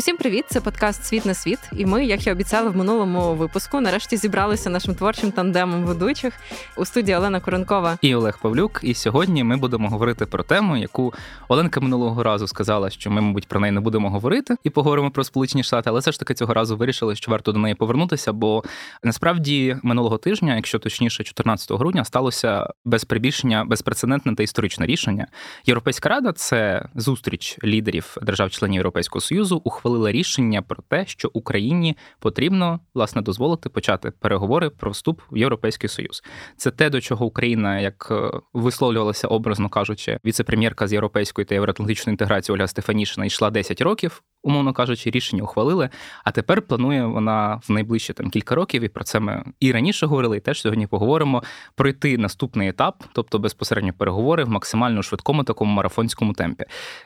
Усім привіт! Це подкаст Світ на світ. І ми, як і обіцяли в минулому випуску, нарешті зібралися нашим творчим тандемом ведучих у студії Олена Коренкова і Олег Павлюк. І сьогодні ми будемо говорити про тему, яку Оленка минулого разу сказала, що ми, мабуть, про неї не будемо говорити і поговоримо про Сполучені Штати, але все ж таки цього разу вирішили, що варто до неї повернутися. Бо насправді минулого тижня, якщо точніше, 14 грудня, сталося без прибільшення безпрецедентне та історичне рішення. Європейська рада це зустріч лідерів держав-членів Європейського союзу. Ухвалила ухвалила рішення про те, що Україні потрібно власне дозволити почати переговори про вступ в Європейський Союз. Це те, до чого Україна, як е, висловлювалася образно кажучи, віце-прем'єрка з європейської та євроатлантичної інтеграції Оля Стефанішина йшла 10 років умовно кажучи, рішення ухвалили. А тепер планує вона в найближчі там кілька років, і про це ми і раніше говорили, і теж сьогодні поговоримо пройти наступний етап, тобто безпосередньо переговори в максимально швидкому такому марафонському темпі.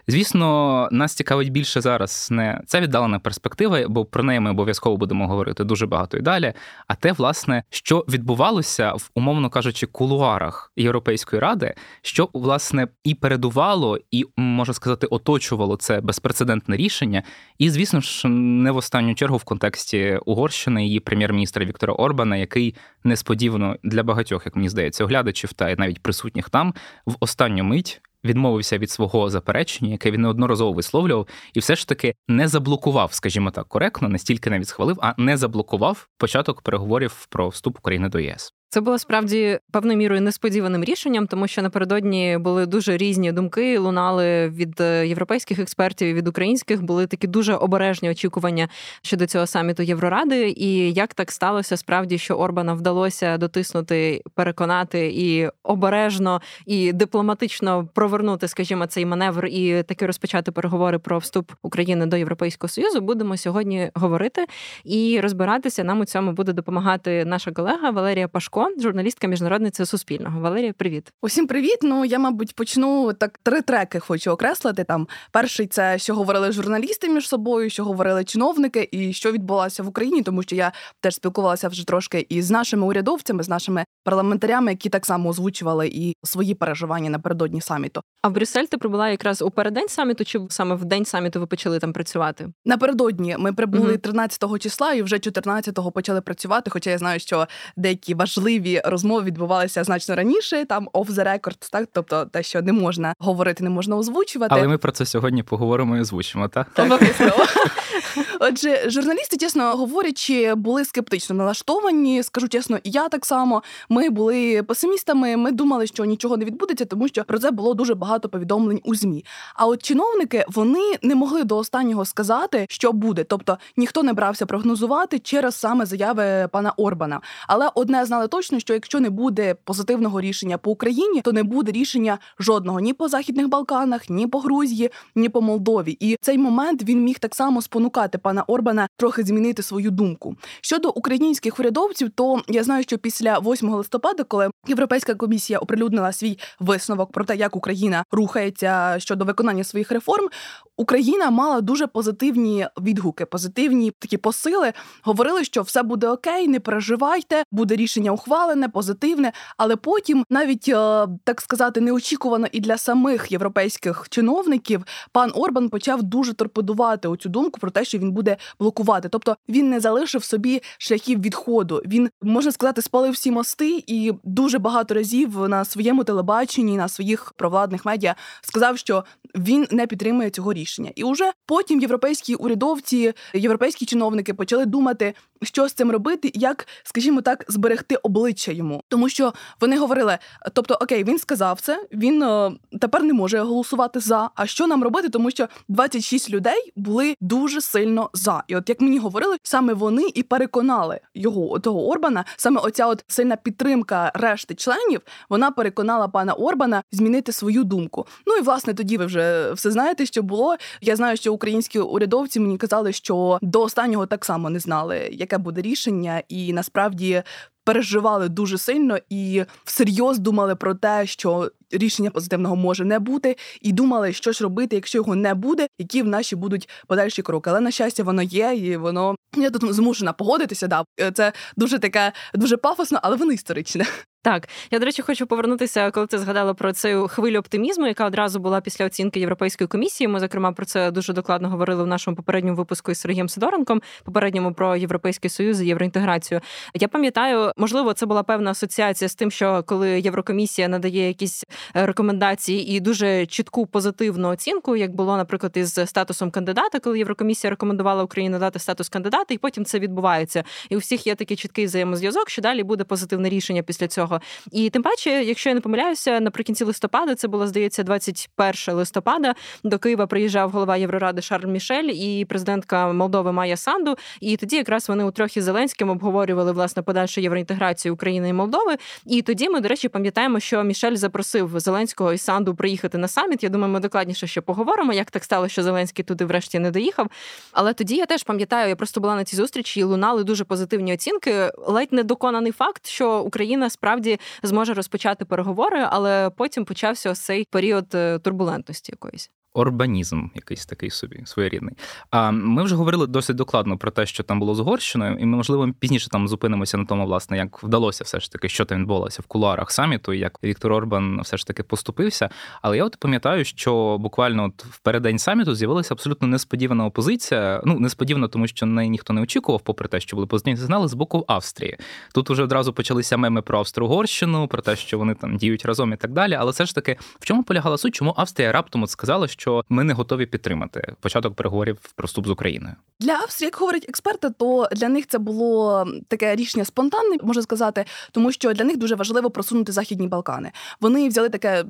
Звісно, нас цікавить більше зараз не ця віддалена перспектива, бо про неї ми обов'язково будемо говорити дуже багато і далі. А те, власне, що відбувалося в умовно кажучи, кулуарах Європейської ради, що власне і передувало, і можна сказати, оточувало це безпрецедентне рішення. І, звісно ж, не в останню чергу в контексті Угорщини її прем'єр-міністра Віктора Орбана, який несподівано для багатьох, як мені здається, оглядачів та навіть присутніх там в останню мить. Відмовився від свого заперечення, яке він неодноразово висловлював, і все ж таки не заблокував, скажімо так, коректно, не стільки навіть схвалив, а не заблокував початок переговорів про вступ України до ЄС. Це було справді певною мірою несподіваним рішенням, тому що напередодні були дуже різні думки. Лунали від е, європейських експертів і від українських були такі дуже обережні очікування щодо цього саміту Євроради. І як так сталося, справді що Орбана вдалося дотиснути, переконати і обережно і дипломатично провернути, скажімо, цей маневр і таки розпочати переговори про вступ України до Європейського союзу. Будемо сьогодні говорити і розбиратися. Нам у цьому буде допомагати наша колега Валерія Пашко журналістка міжнародниця Суспільного. Валерія, привіт. Усім привіт. Ну я, мабуть, почну так три треки. Хочу окреслити. Там перший це що говорили журналісти між собою, що говорили чиновники, і що відбулося в Україні, тому що я теж спілкувалася вже трошки і з нашими урядовцями, з нашими парламентарями, які так само озвучували і свої переживання напередодні саміту. А в Брюссель ти прибула якраз у переддень саміту, чи саме в день саміту ви почали там працювати? Напередодні ми прибули угу. 13 числа і вже 14-го почали працювати. Хоча я знаю, що деякі важливі важливі розмови відбувалися значно раніше, там off the record, так тобто те, що не можна говорити, не можна озвучувати. Але ми про це сьогодні поговоримо і озвучимо. так? Так. Отже, журналісти, чесно говорячи, були скептично налаштовані. Скажу чесно, і я так само. Ми були песимістами. Ми думали, що нічого не відбудеться, тому що про це було дуже багато повідомлень у змі. А от чиновники вони не могли до останнього сказати, що буде. Тобто ніхто не брався прогнозувати через саме заяви пана Орбана. Але одне знали точно точно, що якщо не буде позитивного рішення по Україні, то не буде рішення жодного ні по західних Балканах, ні по Грузії, ні по Молдові. І цей момент він міг так само спонукати пана Орбана трохи змінити свою думку щодо українських урядовців. То я знаю, що після 8 листопада, коли Європейська комісія оприлюднила свій висновок про те, як Україна рухається щодо виконання своїх реформ, Україна мала дуже позитивні відгуки, позитивні такі посили. Говорили, що все буде окей, не переживайте, буде рішення ухвалене, позитивне. Але потім, навіть е, так сказати, неочікувано і для самих європейських чиновників, пан Орбан почав дуже торпедувати оцю думку про те, що він буде блокувати. Тобто він не залишив собі шляхів відходу. Він можна сказати, спалив всі мости, і дуже багато разів на своєму телебаченні, на своїх провладних медіа сказав, що він не підтримує цього рішення. І уже потім європейські урядовці, європейські чиновники почали думати, що з цим робити, як, скажімо так, зберегти обличчя йому, тому що вони говорили: тобто, окей, він сказав це, він е, тепер не може голосувати за. А що нам робити? Тому що 26 людей були дуже сильно за. І от як мені говорили, саме вони і переконали його того Орбана, саме оця от сильна підтримка решти членів, вона переконала пана Орбана змінити свою думку. Ну і власне тоді ви вже все знаєте, що було. Я знаю, що українські урядовці мені казали, що до останнього так само не знали, яке буде рішення, і насправді переживали дуже сильно і всерйоз думали про те, що рішення позитивного може не бути, і думали, що ж робити, якщо його не буде, які в наші будуть подальші кроки. Але на щастя, воно є, і воно я тут змушена погодитися. Да, це дуже таке, дуже пафосно, але воно історичне. Так, я до речі, хочу повернутися, коли ти згадала про цю хвилю оптимізму, яка одразу була після оцінки Європейської комісії. Ми зокрема про це дуже докладно говорили в нашому попередньому випуску із Сергієм Сидоренком, попередньому про європейський союз і євроінтеграцію. Я пам'ятаю, можливо, це була певна асоціація з тим, що коли Єврокомісія надає якісь е, рекомендації і дуже чітку позитивну оцінку, як було, наприклад, із статусом кандидата, коли Єврокомісія рекомендувала Україні надати статус кандидата, і потім це відбувається. І у всіх є такий чіткий взаємозв'язок, що далі буде позитивне рішення після цього. І тим паче, якщо я не помиляюся, наприкінці листопада це було здається 21 листопада. До Києва приїжджав голова Євроради Шарль Мішель і президентка Молдови Майя Санду. І тоді якраз вони у трьох із Зеленським обговорювали власне подальшу євроінтеграцію України і Молдови. І тоді ми, до речі, пам'ятаємо, що Мішель запросив Зеленського і Санду приїхати на саміт. Я думаю, ми докладніше ще поговоримо, як так стало, що Зеленський туди врешті не доїхав. Але тоді я теж пам'ятаю, я просто була на цій зустрічі і лунали дуже позитивні оцінки. Ледь не доконаний факт, що Україна справді зможе розпочати переговори, але потім почався ось цей період е, турбулентності якоїсь. Орбанізм, якийсь такий собі своєрідний. А ми вже говорили досить докладно про те, що там було з Угорщиною, і ми, можливо, пізніше там зупинимося на тому, власне, як вдалося все ж таки, що там відбулося в кулуарах саміту, як Віктор Орбан все ж таки поступився. Але я от пам'ятаю, що буквально от в переддень саміту з'явилася абсолютно несподівана опозиція. Ну несподівано, тому що неї ніхто не очікував, попри те, що були позитивні сигнали з боку Австрії. Тут уже одразу почалися меми про Австро-Угорщину, про те, що вони там діють разом і так далі. Але все ж таки, в чому полягала суть, чому Австрія раптом от сказала, що що ми не готові підтримати початок переговорів про вступ з Україною. Для Австрії, як говорять експерти, то для них це було таке рішення спонтанне, можна сказати, тому що для них дуже важливо просунути західні Балкани. Вони взяли таке,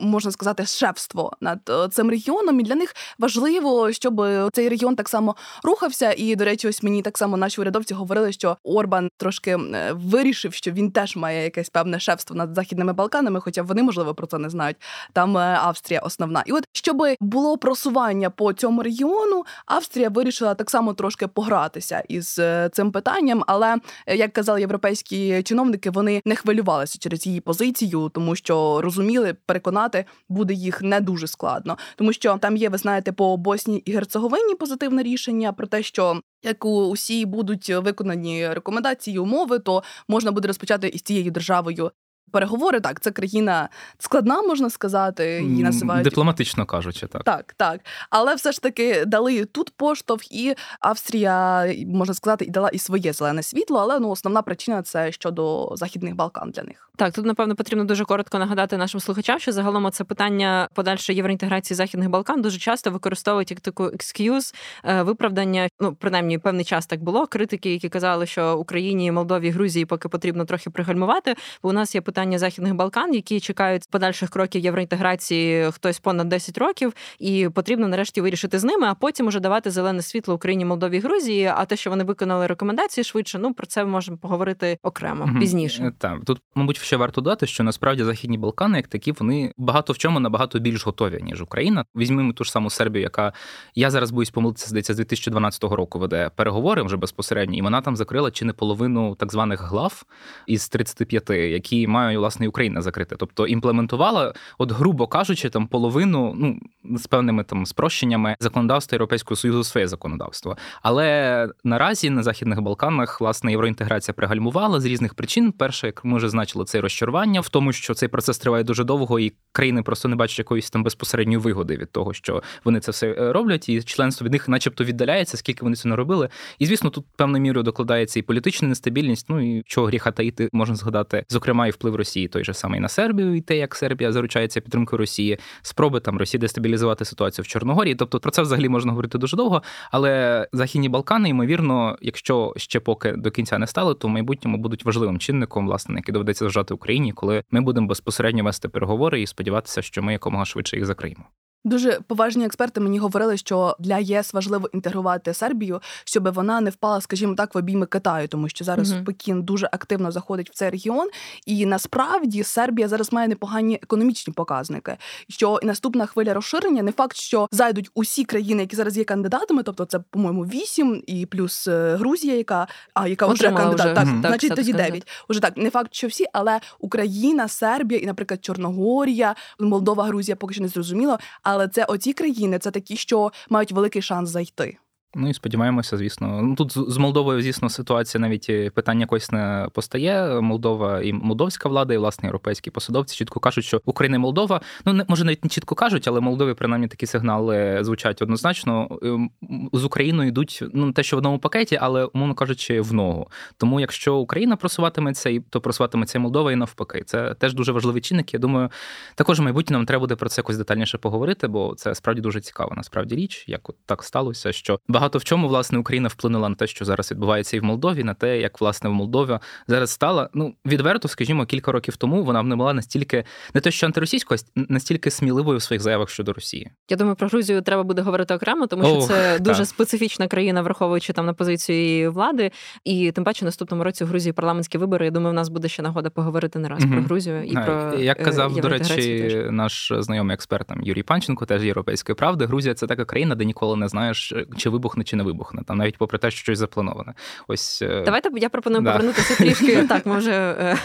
можна сказати, шефство над е, цим регіоном. І для них важливо, щоб цей регіон так само рухався. І, до речі, ось мені так само наші урядовці говорили, що Орбан трошки е, вирішив, що він теж має якесь певне шефство над західними Балканами, хоча вони можливо про це не знають. Там е, Австрія основна, і от щоб було просування по цьому регіону, Австрія вирішила так само трошки погратися із е, цим питанням. Але е, як казали європейські чиновники, вони не хвилювалися через її позицію, тому що розуміли, переконати буде їх не дуже складно, тому що там є, ви знаєте, по Босній і Герцеговині позитивне рішення про те, що як усі будуть виконані рекомендації, умови, то можна буде розпочати із цією державою переговори. Так, це країна складна, можна сказати. Її називають дипломатично кажучи, так так, так. Але все ж таки дали тут поштовх, і Австрія можна сказати, і дала і своє зелене світло. Але ну основна причина це щодо західних Балкан для них. Так, тут напевно потрібно дуже коротко нагадати нашим слухачам, що загалом це питання подальшої євроінтеграції західних Балкан дуже часто використовують як таку екскюз виправдання. Ну принаймні певний час так було. Критики, які казали, що Україні, Молдові, Грузії поки потрібно трохи пригальмувати. Бо у нас є питання західних Балкан, які чекають подальших кроків євроінтеграції хтось понад 10 років, і потрібно нарешті вирішити з ними, а потім уже давати зелене світло Україні, Молдові, Грузії. А те, що вони виконали рекомендації швидше, ну про це ми можемо поговорити окремо угу. пізніше. Так тут, мабуть ще варто додати, що насправді західні Балкани, як такі, вони багато в чому набагато більш готові ніж Україна. Візьмемо ту ж саму Сербію, яка я зараз боюсь помилитися, здається, з 2012 року веде переговори вже безпосередньо, і вона там закрила чи не половину так званих глав із 35, які має власне Україна закрити. Тобто імплементувала, от грубо кажучи, там половину, ну з певними там спрощеннями законодавства Європейського союзу своє законодавство. Але наразі на західних Балканах власне євроінтеграція пригальмувала з різних причин. Перше, як ми вже значили, це розчарування розчарування в тому, що цей процес триває дуже довго, і країни просто не бачать якоїсь там безпосередньої вигоди від того, що вони це все е, роблять, і членство від них, начебто, віддаляється, скільки вони це не робили. І звісно, тут певною мірою докладається і політична нестабільність. Ну і чого гріха таїти можна згадати, зокрема, і вплив Росії, той же самий на Сербію, і те, як Сербія заручається підтримкою Росії, спроби там Росії дестабілізувати ситуацію в Чорногорії. Тобто про це взагалі можна говорити дуже довго. Але західні Балкани, ймовірно, якщо ще поки до кінця не стали, то в майбутньому будуть важливим чинником, власне, який доведеться вважати Україні, коли ми будемо безпосередньо вести переговори і сподіватися, що ми якомога швидше їх закриємо. Дуже поважні експерти мені говорили, що для ЄС важливо інтегрувати Сербію, щоб вона не впала, скажімо так, в обійми Китаю, тому що зараз mm Пекін дуже активно заходить в цей регіон, і насправді Сербія зараз має непогані економічні показники. Що і наступна хвиля розширення не факт, що зайдуть усі країни, які зараз є кандидатами, тобто це, по-моєму, вісім і плюс е, Грузія, яка а яка вже кандидат, вже. так mm значить тоді дев'ять. Уже так, не факт, що всі, але Україна, Сербія і, наприклад, Чорногорія, Молдова, Грузія поки що не зрозуміло. Але це оці країни, це такі, що мають великий шанс зайти. Ну і сподіваємося, звісно. Ну тут з Молдовою, звісно, ситуація навіть е, питання якось не постає. Молдова і молдовська влада, і власне європейські посадовці чітко кажуть, що Україна і Молдова, ну не може навіть не чітко кажуть, але Молдові принаймні такі сигнали звучать однозначно. Ем, з Україною йдуть ну те, що в одному пакеті, але умовно кажучи, в ногу. Тому якщо Україна просуватиметься, і то просуватиметься і Молдова і навпаки. Це теж дуже важливий чинник. Я думаю, також в майбутньому нам треба буде про це якось детальніше поговорити, бо це справді дуже цікаво. Насправді річ, як от так сталося, що багато в чому власне Україна вплинула на те, що зараз відбувається і в Молдові, на те, як власне в Молдові зараз стала. Ну відверто, скажімо, кілька років тому вона не була настільки не те, що антиросійською, а настільки сміливою в своїх заявах щодо Росії. Я думаю, про Грузію треба буде говорити окремо, тому що Ох, це дуже так. специфічна країна, враховуючи там на позицію влади. І тим паче наступному році в Грузії парламентські вибори. Я думаю, в нас буде ще нагода поговорити не раз mm про Грузію і а, про як е, казав до речі, теж. наш знайомий експерт там Юрій Панченко, теж європейської правди. Грузія це така країна, де ніколи не знаєш, чи вибухне, чи не вибухне, там навіть попри те, що щось заплановане. Ось е, давайте я пропоную да. повернутися трішки. Так, ми вже е,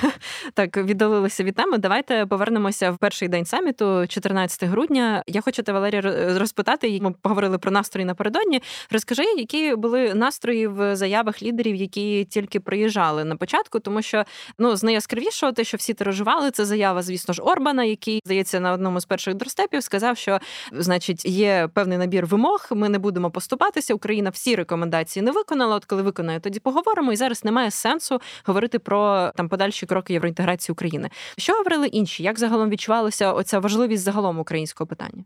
так віддалилися від теми. Давайте повернемося в перший день саміту, 14 грудня. Я хочу тебе, Валерія, розпитати. Ми поговорили про настрої напередодні. Розкажи, які були настрої в заявах лідерів, які тільки приїжджали на початку, тому що ну з найяскравішого, те, що всі тиражували, це заява, звісно ж, Орбана, який здається на одному з перших дорстепів, сказав, що значить є певний набір вимог. Ми не будемо поступатися. Україна всі рекомендації не виконала. От коли виконає, тоді поговоримо. І зараз немає сенсу говорити про там подальші кроки євроінтеграції України. Що говорили інші? Як загалом відчувалася оця важливість загалом українського питання?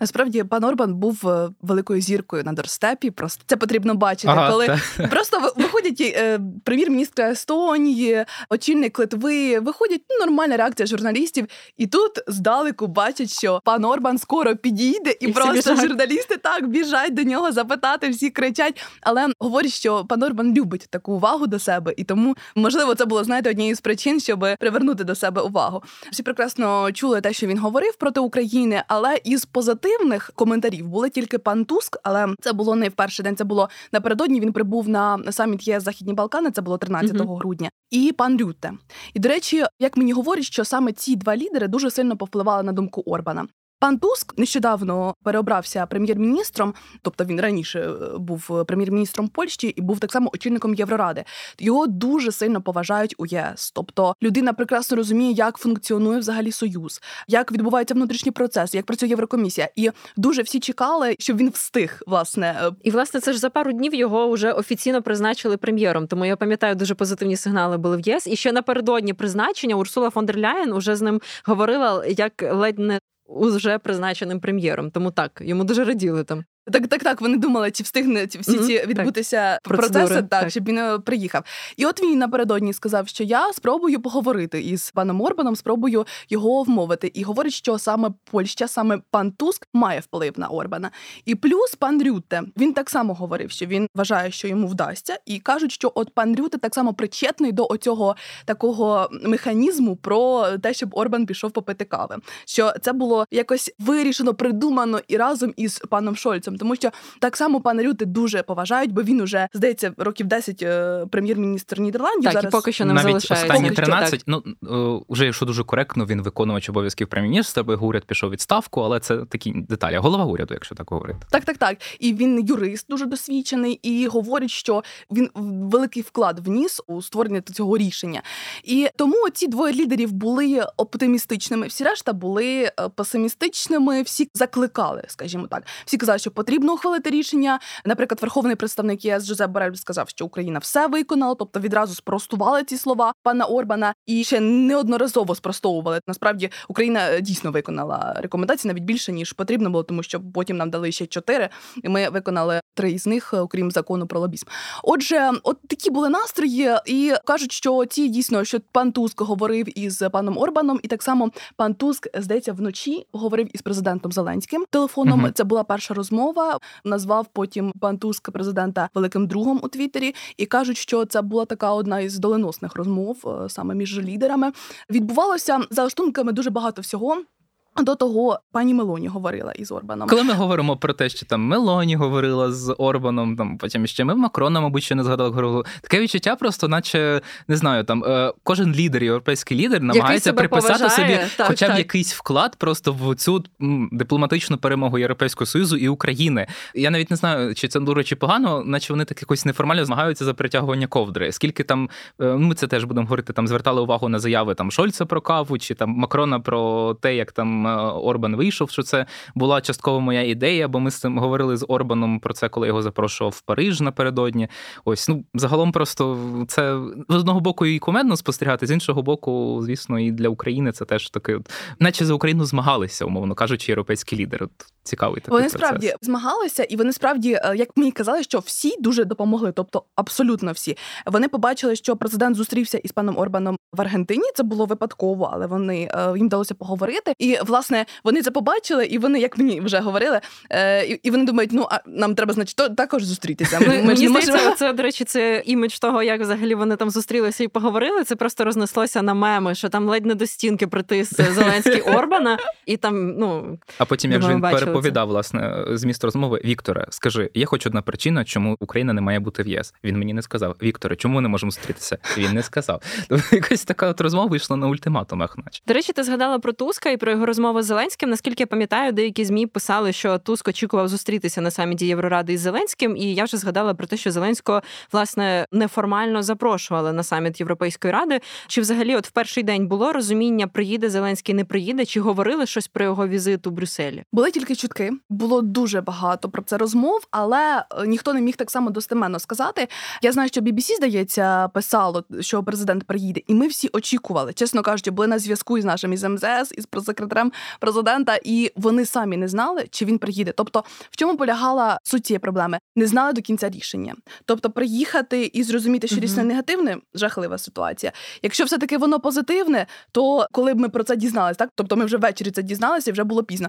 Насправді пан Орбан був е, великою зіркою на дорстепі. Просто це потрібно бачити, ага, коли та. просто виходять е, прем'єр-міністр Естонії, очільник Литви, виходять ну, нормальна реакція журналістів, і тут здалеку бачать, що пан Орбан скоро підійде, і, і просто журналісти так біжать до нього запитати, всі кричать. Але говорять, що пан Орбан любить таку увагу до себе, і тому можливо це було знаєте однією з причин, щоб привернути до себе увагу. Всі прекрасно чули те, що він говорив проти України, але із позитивних коментарів були тільки пан Туск. Але це було не в перший день. Це було напередодні. Він прибув на саміт ЄС Західні Балкани. Це було 13 mm-hmm. грудня, і пан Рютте. І до речі, як мені говорять, що саме ці два лідери дуже сильно повпливали на думку Орбана. Пан Туск нещодавно переобрався прем'єр-міністром, тобто він раніше е, був прем'єр-міністром Польщі і був так само очільником Євроради. Його дуже сильно поважають у ЄС. Тобто людина прекрасно розуміє, як функціонує взагалі союз, як відбувається внутрішній процес, як працює Єврокомісія. І дуже всі чекали, щоб він встиг. Власне, е, і власне це ж за пару днів його вже офіційно призначили прем'єром. Тому я пам'ятаю, дуже позитивні сигнали були в ЄС. І ще напередодні призначення Урсула фон дер Ляєн уже з ним говорила як ледь не уже призначеним прем'єром. Тому так йому дуже раділи там. Так, так, так. Вони думали, чи встигне всі mm-hmm. ці відбутися так. процеси, так, так, щоб він е, приїхав. І от він напередодні сказав, що я спробую поговорити із паном Орбаном, спробую його вмовити. І говорить, що саме Польща, саме пан Туск має вплив на Орбана. І плюс пан Рютте він так само говорив, що він вважає, що йому вдасться, і кажуть, що от пан Рютте так само причетний до оцього такого механізму про те, щоб Орбан пішов попити кави. Що це було якось вирішено, придумано і разом із паном Шольцем урядовцем, тому що так само пана Рюти дуже поважають, бо він уже здається років 10 е, прем'єр-міністр Нідерландів. Так, зараз і поки що не залишається. останні 13, Ну вже якщо дуже коректно, він виконувач обов'язків прем'єр-міністра, бо уряд пішов відставку, але це такі деталі. Голова уряду, якщо так говорити. Так, так, так. І він юрист дуже досвідчений і говорить, що він великий вклад вніс у створення цього рішення. І тому ці двоє лідерів були оптимістичними. Всі решта були е, песимістичними. Всі закликали, скажімо так. Всі казали, що потрібно ухвалити рішення. Наприклад, верховний представник ЄС Жозеп Борель сказав, що Україна все виконала, тобто відразу спростували ці слова пана Орбана і ще неодноразово спростовували. Насправді Україна е, дійсно виконала рекомендації навіть більше ніж потрібно було, тому що потім нам дали ще чотири, і ми виконали три із них, окрім закону про лобізм. Отже, от такі були настрої, і кажуть, що ці дійсно, що пан Туск говорив із паном Орбаном, і так само пан Туск здається вночі говорив із президентом Зеленським телефоном. uh Це була перша розмова. Назвав потім пан Туск президента великим другом у Твіттері, і кажуть, що це була така одна із доленосних розмов е, саме між лідерами. Відбувалося за оштунками дуже багато всього. До того пані Мелоні говорила із Орбаном. Коли ми говоримо про те, що там Мелоні говорила з Орбаном, там потім ще ми Макрона, мабуть, ще не згадали говорили. Таке відчуття, просто, наче не знаю, там е, кожен лідер, європейський лідер, намагається приписати поважає. собі, так, хоча б так. якийсь вклад просто в цю дипломатичну перемогу Європейського союзу і України. Я навіть не знаю, чи це дуже чи погано, наче вони так якось неформально змагаються за притягування ковдри. Скільки там е, ми це теж будемо говорити, там звертали увагу на заяви там Шольца про каву, чи там Макрона про те, як там. Орбан вийшов, що це була частково моя ідея, бо ми з цим говорили з Орбаном про це, коли його запрошував в Париж напередодні. Ось ну загалом, просто це з одного боку і кумедно спостерігати, з іншого боку, звісно, і для України це теж таке, наче за Україну змагалися, умовно кажучи, європейські лідери. Цікавий такий Вони процес. справді змагалися, і вони справді, е, як мені казали, що всі дуже допомогли, тобто абсолютно всі. Вони побачили, що президент зустрівся із паном Орбаном в Аргентині. Це було випадково, але вони е, їм вдалося поговорити. І власне вони це побачили, і вони, як мені вже говорили, е, і, вони думають, ну а нам треба, значить, то також зустрітися. Ми, Мені здається, можемо. це, до речі, це імідж того, як взагалі вони там зустрілися і поговорили. Це просто рознеслося на меми, що там ледь не до стінки притис Зеленський Орбана, і там, ну А потім, як же Думаю, він бачили власне зміст розмови, Вікторе, скажи, є хоч одна причина, чому Україна не має бути в ЄС. Він мені не сказав. Вікторе, чому ми не можемо зустрітися? Він не сказав. Тобто якась така от розмова вийшла на ультиматумах, наче. До речі, ти згадала про Туска і про його розмову з Зеленським. Наскільки я пам'ятаю, деякі змі писали, що Туск очікував зустрітися на саміті Євроради із Зеленським. І я вже згадала про те, що Зеленського власне неформально запрошували на саміт Європейської ради. Чи взагалі, от в перший день було розуміння, приїде Зеленський, не приїде, чи говорили щось про його візит у Брюсселі? Були тільки чутки, було дуже багато про це розмов, але е, ніхто не міг так само достеменно сказати. Я знаю, що BBC, здається, писало, що президент приїде, і ми всі очікували, чесно кажучи, були на зв'язку із нашим із МЗС, із прес-секретарем президента, і вони самі не знали, чи він приїде. Тобто, в чому полягала суть цієї проблеми? Не знали до кінця рішення. Тобто, приїхати і зрозуміти, що рішення негативне жахлива ситуація. Якщо все таки воно позитивне, то коли б ми про це дізналися, так тобто ми вже ввечері це дізналися, і вже було пізно.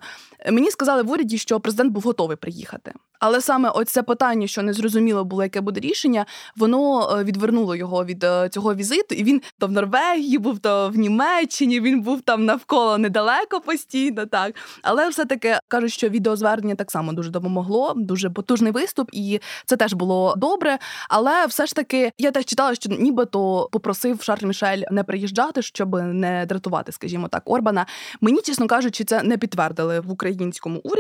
Мені сказали в уряді, що президент був готовий приїхати. Але саме оце питання, що не зрозуміло було, яке буде рішення, воно е, відвернуло його від е, цього візиту. І він то в Норвегії був, то в Німеччині. Він був там навколо недалеко постійно. Так, але все таки кажуть, що відеозвернення так само дуже допомогло. Дуже потужний виступ, і це теж було добре. Але все ж таки я теж читала, що нібито попросив Шарль Мішель не приїжджати, щоб не дратувати, скажімо так, Орбана. Мені, чесно кажучи, це не підтвердили в українському уряді,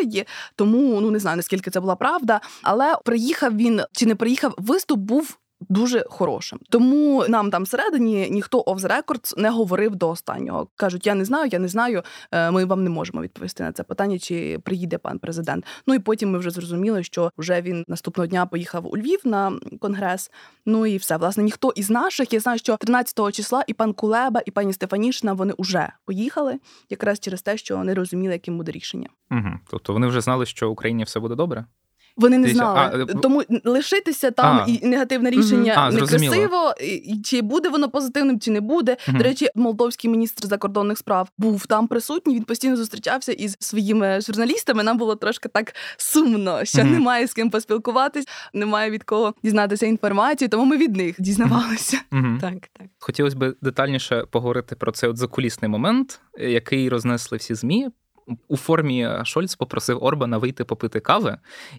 тому ну не знаю наскільки це була правда. Але приїхав він чи не приїхав, виступ був. Дуже хорошим, тому нам там всередині ніхто off the record не говорив до останнього. кажуть, я не знаю, я не знаю. е, Ми вам не можемо відповісти на це питання, чи приїде пан президент. Ну і потім ми вже зрозуміли, що вже він наступного дня поїхав у Львів на конгрес. Ну і все. Власне, ніхто із наших. Я знаю, що 13 числа і пан Кулеба, і пані Стефанішина вони вже поїхали, якраз через те, що не розуміли, яким буде рішення. Угу. Тобто вони вже знали, що Україні все буде добре. Вони не Дивіться, знали, а, е, тому лишитися там А. і негативне рішення А, некрасиво, і- чи буде воно позитивним, чи не буде. Мгм. До речі, молдовський міністр закордонних справ був там присутній. Він постійно зустрічався із своїми журналістами. Нам було трошки так сумно, що Мгм. немає з ким поспілкуватись, немає від кого дізнатися інформацію. Тому ми від них дізнавалися. Угу. Так, так. Хотілося б детальніше поговорити про цей от закулісний момент, який рознесли всі змі. У формі Шольц попросив Орбана вийти попити кави,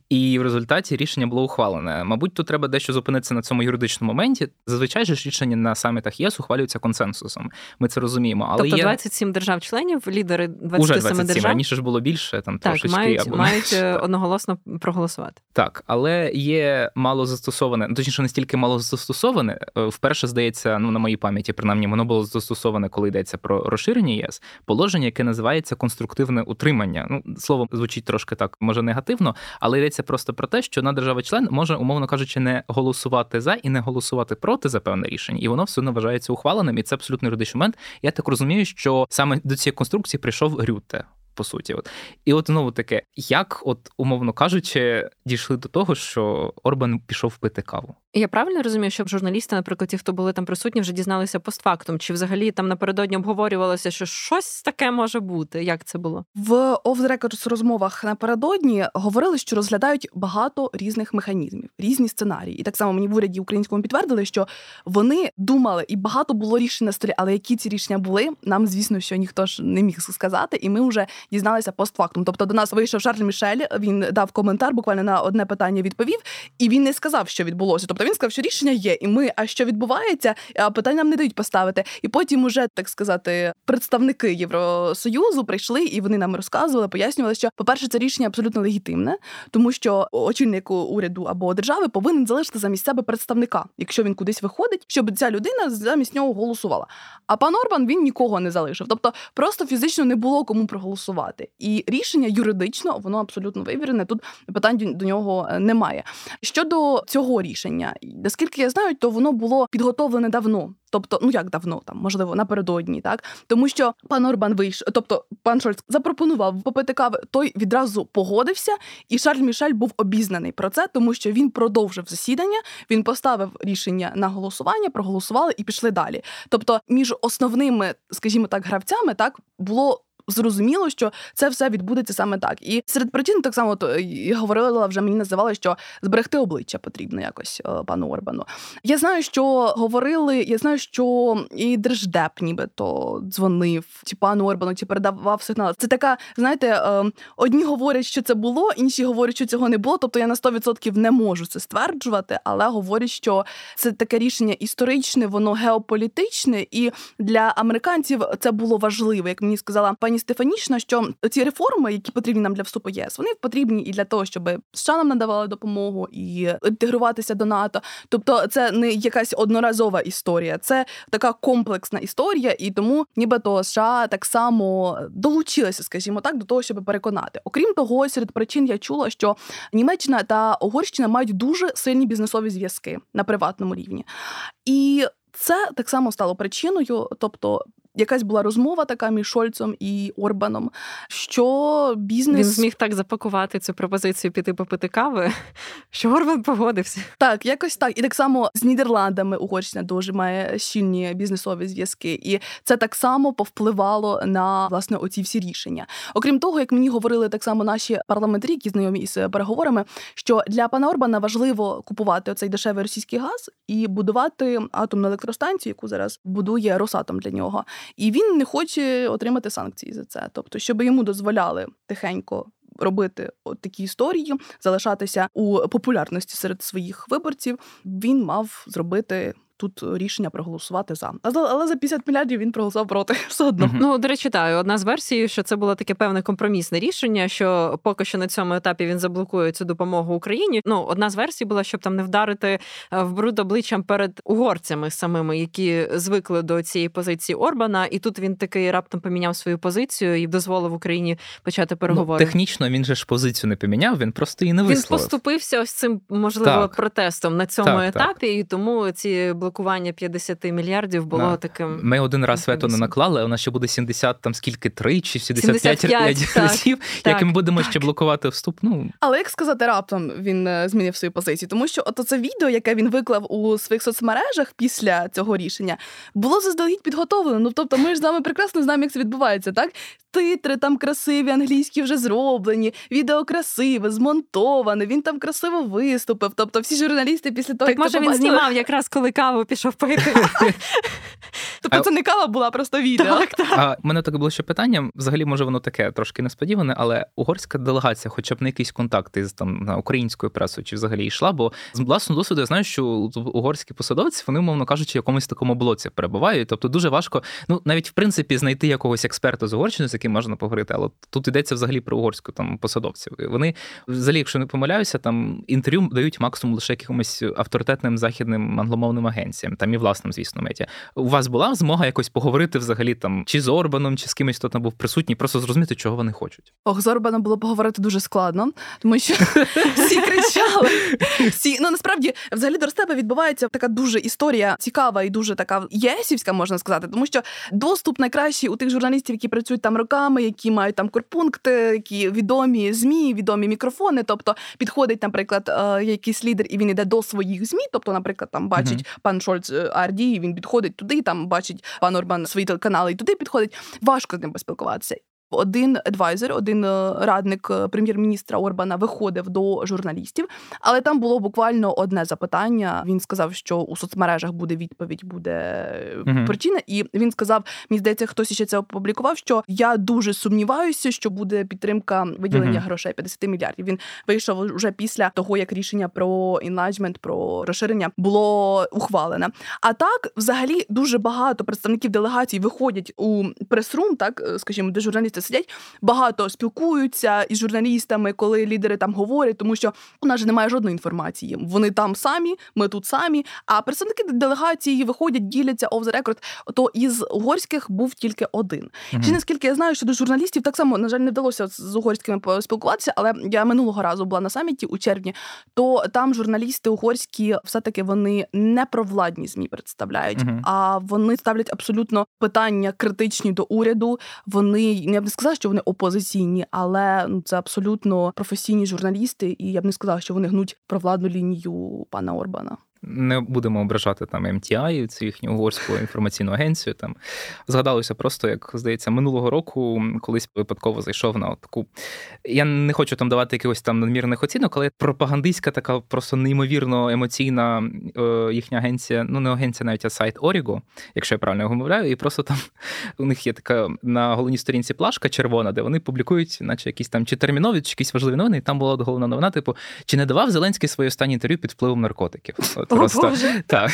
і в результаті рішення було ухвалене. Мабуть, тут треба дещо зупинитися на цьому юридичному моменті. Зазвичай ж рішення на самітах ЄС ухвалюються консенсусом. Ми це розуміємо. Але тобто є 27 держав-членів, лідери 27 уже 27, держав. Раніше ж було більше, там Так, трошечки мають, або мають е, менше. одноголосно проголосувати. Так, але є мало застосоване, ну, точніше, не стільки мало застосоване. е, Вперше здається, ну на моїй пам'яті, принаймні, воно було застосоване, коли йдеться про розширення ЄС, положення, яке називається конструктивне пасивне утримання. Ну слово звучить трошки так, може негативно, але йдеться просто про те, що на держава-член може, умовно кажучи, не голосувати за і не голосувати проти за певне рішення, і воно все одно вважається ухваленим, і це абсолютно юридичний момент. Я так розумію, що саме до цієї конструкції прийшов Рюте по суті. От. І от знову таке, як, от, умовно кажучи, дійшли до того, що Орбан пішов пити каву? Я правильно розумію, що журналісти, наприклад, ті, хто були там присутні, вже дізналися постфактум, чи взагалі там напередодні обговорювалося, що щось таке може бути? Як це було? В off the records розмовах напередодні говорили, що розглядають багато різних механізмів, різні сценарії. І так само мені в уряді українському підтвердили, що вони думали, і багато було рішень на столі, але які ці рішення були, нам звісно, що ніхто ж не міг сказати, і ми вже дізналися постфактум. Тобто до нас вийшов Шарль Мішель. Він дав коментар, буквально на одне питання відповів, і він не сказав, що відбулося. Тобто він сказав, що рішення є, і ми, а що відбувається, питання нам не дають поставити. І потім уже так сказати, представники Євросоюзу прийшли і вони нам розказували, пояснювали, що по перше, це рішення абсолютно легітимне, тому що очільник уряду або держави повинен залишити замість себе представника, якщо він кудись виходить, щоб ця людина замість нього голосувала. А пан Орбан він нікого не залишив. Тобто просто фізично не було кому проголосувати. І рішення юридично воно абсолютно вивірене. Тут питань до нього е, немає. Щодо цього рішення, наскільки я знаю, то воно було підготовлене давно. Тобто, ну як давно там, можливо, напередодні, так тому що пан Орбан вийшов, тобто пан Шольц запропонував попити кави, той відразу погодився, і Шарль Мішель був обізнаний про це, тому що він продовжив засідання, він поставив рішення на голосування, проголосували і пішли далі. Тобто, між основними, скажімо так, гравцями так було зрозуміло, що це все відбудеться саме так. І серед причин так само то я говорила вже мені називали, що зберегти обличчя потрібно якось е, пану Орбану. Я знаю, що говорили. Я знаю, що і держдеп, нібито дзвонив чи пану Орбану, чи передавав сигнал. Це така, знаєте, е, одні говорять, що це було, інші говорять, що цього не було. Тобто я на 100% не можу це стверджувати, але говорять, що це таке рішення історичне, воно геополітичне, і для американців це було важливо, як мені сказала пані пані Стефанічна, що ці реформи, які потрібні нам для вступу ЄС, вони потрібні і для того, щоб США нам надавали допомогу і інтегруватися до НАТО. Тобто, це не якась одноразова історія, це така комплексна історія, і тому нібито США так само долучилися, скажімо так, до того, щоб переконати. Окрім того, серед причин я чула, що Німеччина та Угорщина мають дуже сильні бізнесові зв'язки на приватному рівні. І це так само стало причиною, тобто якась була розмова така між Шольцом і Орбаном, що бізнес Він зміг так запакувати цю пропозицію піти попити кави, що Орбан погодився. Так, якось так. І так само з Нідерландами Угорщина дуже має щільні бізнесові зв'язки, і це так само повпливало на власне оці всі рішення. Окрім того, як мені говорили так само наші парламентарі, які знайомі із переговорами, що для пана Орбана важливо купувати оцей дешевий російський газ і будувати атомну електростанцію, яку зараз будує Росатом для нього і він не хоче отримати санкції за це. Тобто, щоб йому дозволяли тихенько. Робити от такі історії, залишатися у популярності серед своїх виборців, він мав зробити тут рішення проголосувати за. Але за 50 мільярдів він проголосував проти все одно. Ну до речі, так, одна з версій, що це було таке певне компромісне рішення, що поки що на цьому етапі він заблокує цю допомогу Україні. Ну, одна з версій була, щоб там не вдарити е, в бруд обличчям перед угорцями самими, які звикли до цієї позиції Орбана, і тут він таки раптом поміняв свою позицію і дозволив Україні почати переговори. Ну, Технічно він же ж позицію не поміняв, він просто її не висловив. Він поступився ось цим можливо так. протестом на цьому так, етапі, так. і тому ці блокування 50 мільярдів було да. таким. Ми один раз вето не наклали, а у нас ще буде 70, там скільки 3 чи 75, 75 разів, так, як ми будемо ще блокувати вступ. Ну але як сказати, раптом він е, змінив свою позицію, тому що ото це відео, яке він виклав у своїх соцмережах після цього рішення, було заздалегідь підготовлено. Ну тобто, ми ж з вами прекрасно знаємо, як це відбувається, так титри там красиві, англійські вже зроблені, відео красиве, змонтоване. Він там красиво виступив. Тобто, всі журналісти після того, так, як може це він знімав якраз коли каву пішов пити. Тобто це не кава була, просто відео. Так, так. А мене так було ще питання. Взагалі, може, воно таке трошки несподіване, але угорська делегація, хоча б на якісь контакти з там на українською пресою, чи взагалі йшла, бо з власного досвіду я знаю, що угорські посадовці вони, умовно кажучи, в якомусь такому блоці перебувають. Тобто дуже важко, ну навіть в принципі знайти якогось експерта з Угорщини, з яким можна поговорити, але тут йдеться взагалі про угорську там посадовців. Вони взагалі, якщо не помиляюся, там інтерв'ю дають максимум лише якимось авторитетним західним англомовним агентам агенціям, там і власним, звісно, медіа. У вас була змога якось поговорити взагалі там чи з Орбаном, чи з кимось, хто там був присутній, просто зрозуміти, чого вони хочуть. Ох, з Орбаном було поговорити дуже складно, тому що всі кричали. Всі ну насправді взагалі до тебе відбувається така дуже історія цікава і дуже така єсівська, можна сказати, тому що доступ найкращий у тих журналістів, які працюють там роками, які мають там корпункти, які відомі змі, відомі мікрофони. Тобто підходить, наприклад, е, якийсь лідер, і він йде до своїх змі. Тобто, наприклад, там бачить пан Шольц Ардії, він підходить туди, там бачить пан Орбан свої телеканали, і туди підходить. Важко з ним поспілкуватися один адвайзер, один е, радник е, прем'єр-міністра Орбана виходив до журналістів, але там було буквально одне запитання. Він сказав, що у соцмережах буде відповідь, буде uh причина. І він сказав: мені здається, хтось ще це опублікував. Що я дуже сумніваюся, що буде підтримка виділення uh грошей 50 мільярдів. Він вийшов уже після того, як рішення про інлайджмент, про розширення було ухвалене. А так, взагалі, дуже багато представників делегацій виходять у прес-рум, так скажімо, де журналісти сидять, багато спілкуються із журналістами, коли лідери там говорять, тому що у нас же немає жодної інформації. Вони там самі, ми тут самі. А представники делегації виходять, діляться off the record, То із угорських був тільки один. Mm-hmm. Чи наскільки я знаю, що до журналістів так само на жаль не вдалося з угорськими поспілкуватися, але я минулого разу була на саміті у червні, то там журналісти угорські все таки вони не провладні змі представляють, mm-hmm. а вони ставлять абсолютно питання критичні до уряду. Вони я б не сказала, що вони опозиційні, але ну це абсолютно професійні журналісти, і я б не сказала, що вони гнуть провладну лінію пана Орбана не будемо ображати там MTI, цю їхню угорську інформаційну агенцію. Там згадалося просто, як здається, минулого року колись випадково зайшов на таку. Я не хочу там давати якихось там надмірних оцінок, але пропагандистська така просто неймовірно емоційна е, їхня агенція, ну не агенція, навіть а сайт Оріго, якщо я правильно його мовляю, і просто там у них є така на головній сторінці плашка червона, де вони публікують, наче якісь там чи термінові, чи якісь важливі новини, і там була головна новина, типу, чи не давав Зеленський своє останнє інтерв'ю під впливом наркотиків? От, Просто Боже. так.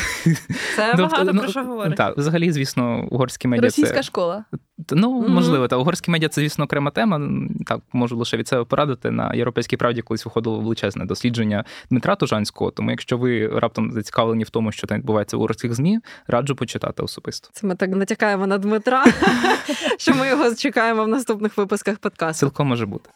Це тобто, багато ну, про що говорить. Так, взагалі, звісно, угорські медіа. Російська це... школа. Ну, можливо, та угорські медіа це, звісно, окрема тема. Так, можу лише від себе порадити. На європейській правді колись виходило величезне дослідження Дмитра Тужанського. Тому, якщо ви раптом зацікавлені в тому, що там відбувається в угорських ЗМІ, раджу почитати особисто. Це ми так натякаємо на Дмитра, що ми його чекаємо в наступних випусках подкасту. Цілком може бути.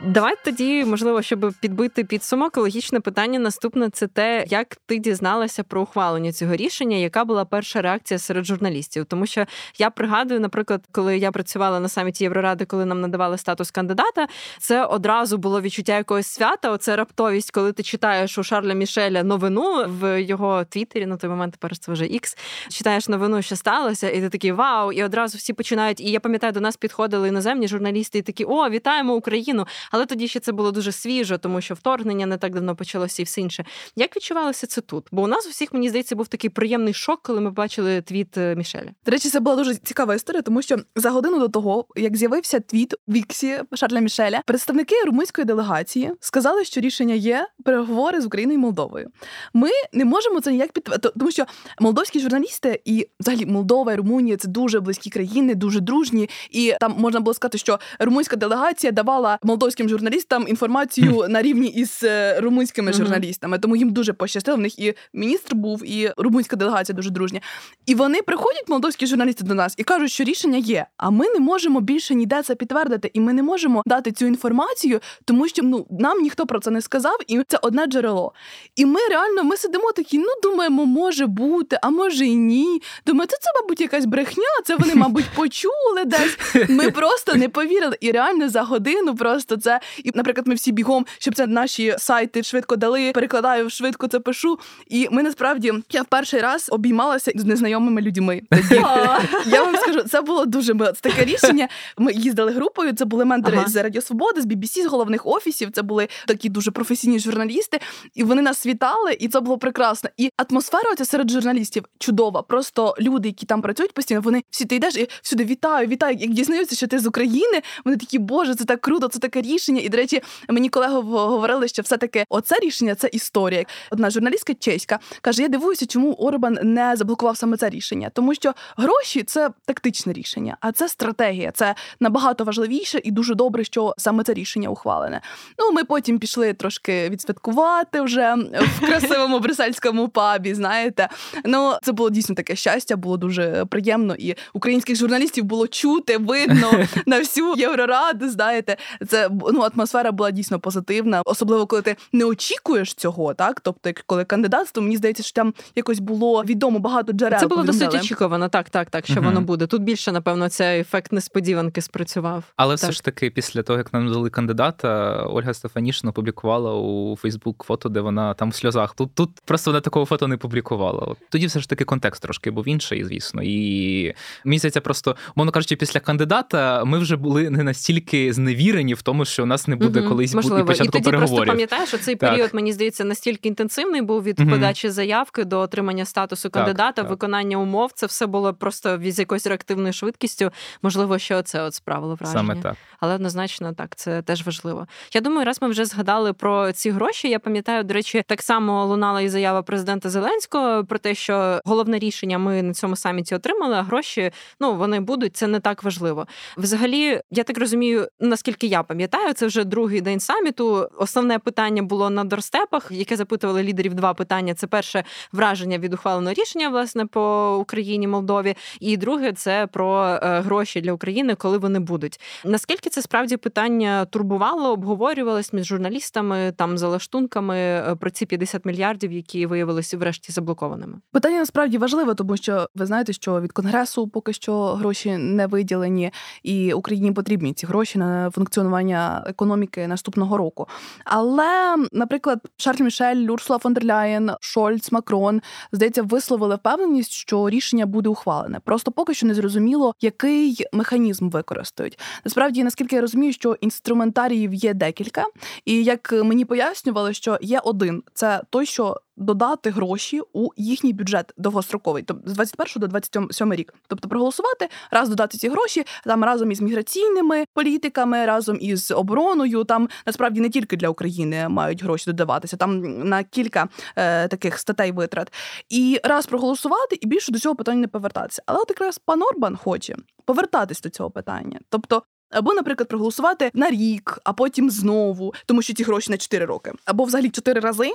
Давай тоді, можливо, щоб підбити підсумок, логічне питання. Наступне це те, як ти дізналася про ухвалення цього рішення, яка була перша реакція серед журналістів? Тому що я пригадую, наприклад, коли я працювала на саміті Євроради, коли нам надавали статус кандидата, це одразу було відчуття якогось свята. Оце раптовість, коли ти читаєш у Шарля Мішеля новину в його твіттері, на той момент тепер це вже X, читаєш новину, що сталося, і ти такий вау, і одразу всі починають. І я пам'ятаю, до нас підходили іноземні журналісти, і такі о, вітаємо Україну! Але тоді ще це було дуже свіжо, тому що вторгнення не так давно почалося і все інше. Як відчувалося це тут? Бо у нас у всіх, мені здається, був такий приємний шок, коли ми бачили твіт е, Мішеля. До речі, це була дуже цікава історія, тому що за годину до того, як з'явився твіт Віксі Шарля Мішеля, представники румунської делегації сказали, що рішення є переговори з Україною і Молдовою. Ми не можемо це ніяк підтвердити, тому що молдовські журналісти і взагалі Молдова і Румунія це дуже близькі країни, дуже дружні. І там можна було сказати, що румунська делегація давала молдовським журналістам інформацію на рівні із е, румунськими журналістами, тому їм дуже пощастило. В них і міністр був, і румунська делегація дуже дружня. І вони приходять, молдовські журналісти, до нас і кажуть, що рішення є. А ми не можемо більше ніде це підтвердити, і ми не можемо дати цю інформацію, тому що ну нам ніхто про це не сказав, і це одне джерело. І ми реально ми сидимо такі, ну думаємо, може бути, а може й ні. Думаю, це, це мабуть, якась брехня. Це вони, мабуть, почули десь. Ми просто не повірили. І реально за годину просто це і, наприклад, ми всі бігом, щоб це наші сайти швидко дали, перекладаю швидко це пишу. І ми насправді я в перший раз обіймалася з незнайомими людьми. Я вам скажу, це було дуже мило. Це таке рішення. Ми їздили групою. Це були ментори з Радіо Свободи, з BBC, з головних офісів. Це були такі дуже професійні журналісти, і вони нас вітали, і це було прекрасно. І атмосфера оця серед журналістів чудова. Просто люди, які там працюють постійно, вони всі ти йдеш і всюди вітаю, вітаю. Як дізнаються, що ти з України. Вони такі, боже, це так круто, це таке рішення рішення. І, до речі, мені колеги говорили, що все-таки оце рішення це історія. Одна журналістка чеська каже: Я дивуюся, чому Орбан не заблокував саме це рішення, тому що гроші це тактичне рішення, а це стратегія. Це набагато важливіше і дуже добре, що саме це рішення ухвалене. Ну, ми потім пішли трошки відсвяткувати вже в красивому брюссельському пабі. Знаєте, ну це було дійсно таке щастя, було дуже приємно, і українських журналістів було чути, видно на всю єврораду. Знаєте, це ну атмосфера була дійсно позитивна, особливо коли ти не очікуєш цього, так тобто, коли кандидатство, мені здається, що там якось було відомо багато джерел. Це було досить очікувано. Так, так, так, що угу. воно буде. Тут більше, напевно, цей ефект несподіванки спрацював. Але так. все ж таки, після того як нам дали кандидата, Ольга Стефанішина опублікувала у Фейсбук фото, де вона там в сльозах. Тут тут просто вона такого фото не публікувала. Тоді все ж таки контекст трошки був інший, звісно. І здається, просто мовно кажучи, після кандидата ми вже були не настільки зневірені в тому, що у нас не буде угу, колись можливо. початку і тоді переговорів. Просто пам'ятаєш, що цей так. період мені здається настільки інтенсивний був від угу. подачі заявки до отримання статусу кандидата, так, виконання умов. Це все було просто з якоюсь реактивною швидкістю. Можливо, що це от справило враження. Саме так. Але однозначно так, це теж важливо. Я думаю, раз ми вже згадали про ці гроші. Я пам'ятаю, до речі, так само лунала і заява президента Зеленського про те, що головне рішення ми на цьому саміті отримали, а гроші ну вони будуть. Це не так важливо. Взагалі, я так розумію, наскільки я пам'ятаю, це вже другий день саміту. Основне питання було на дорстепах, яке запитували лідерів два питання. Це перше враження від ухваленого рішення власне по Україні, Молдові, і друге це про е, гроші для України, коли вони будуть. Наскільки це справді питання турбувало, обговорювалось між журналістами, там за лаштунками е, про ці 50 мільярдів, які виявилися врешті заблокованими? Питання насправді важливе, тому що ви знаєте, що від конгресу поки що гроші не виділені, і Україні потрібні ці гроші на функціонування економіки наступного року. Але, наприклад, Шарль Мішель, Урсула фон дер Ляєн, Шольц, Макрон здається, висловили впевненість, що рішення буде ухвалене. Просто поки що не зрозуміло, який механізм використають. Насправді, наскільки я розумію, що інструментаріїв є декілька, і як мені пояснювали, що є один це той, що додати гроші у їхній бюджет довгостроковий, тобто з 21 до 27 рік. Тобто проголосувати, раз додати ці гроші там разом із міграційними політиками, разом із обороною. Там насправді не тільки для України мають гроші додаватися, там на кілька е, таких статей витрат. І раз проголосувати, і більше до цього питання не повертатися. Але от якраз пан Орбан хоче повертатись до цього питання. Тобто. Або, наприклад, проголосувати на рік, а потім знову, тому що ці гроші на 4 роки, або взагалі 4 рази